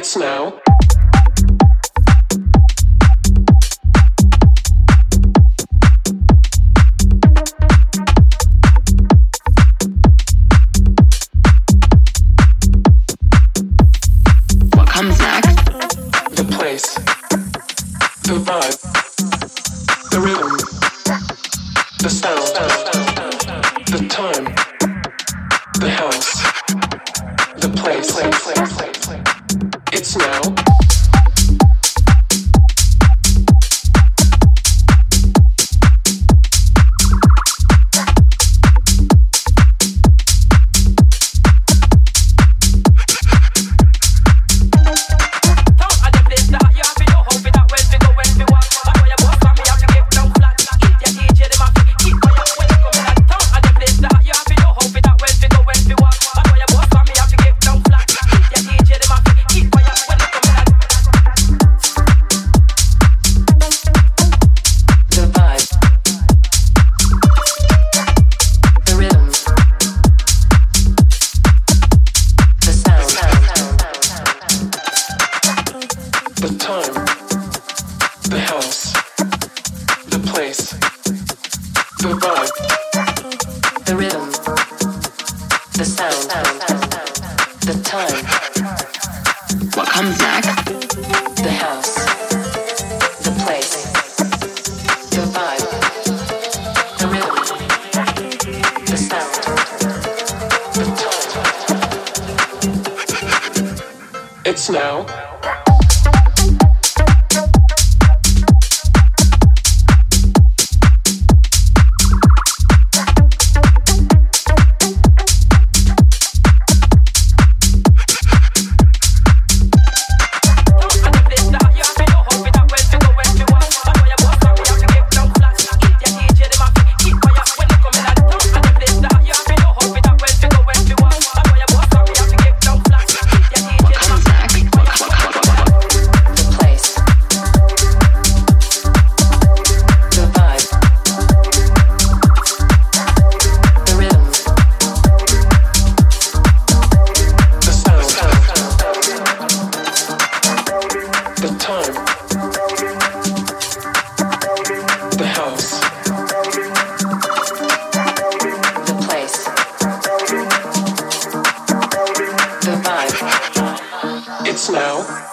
It's now. What comes next? The place. The vibe. Time. The house. The place. The vibe. The rhythm. The sound. The time. What comes next? The house. The place. The vibe. The rhythm. The sound. The time. It's now. Now.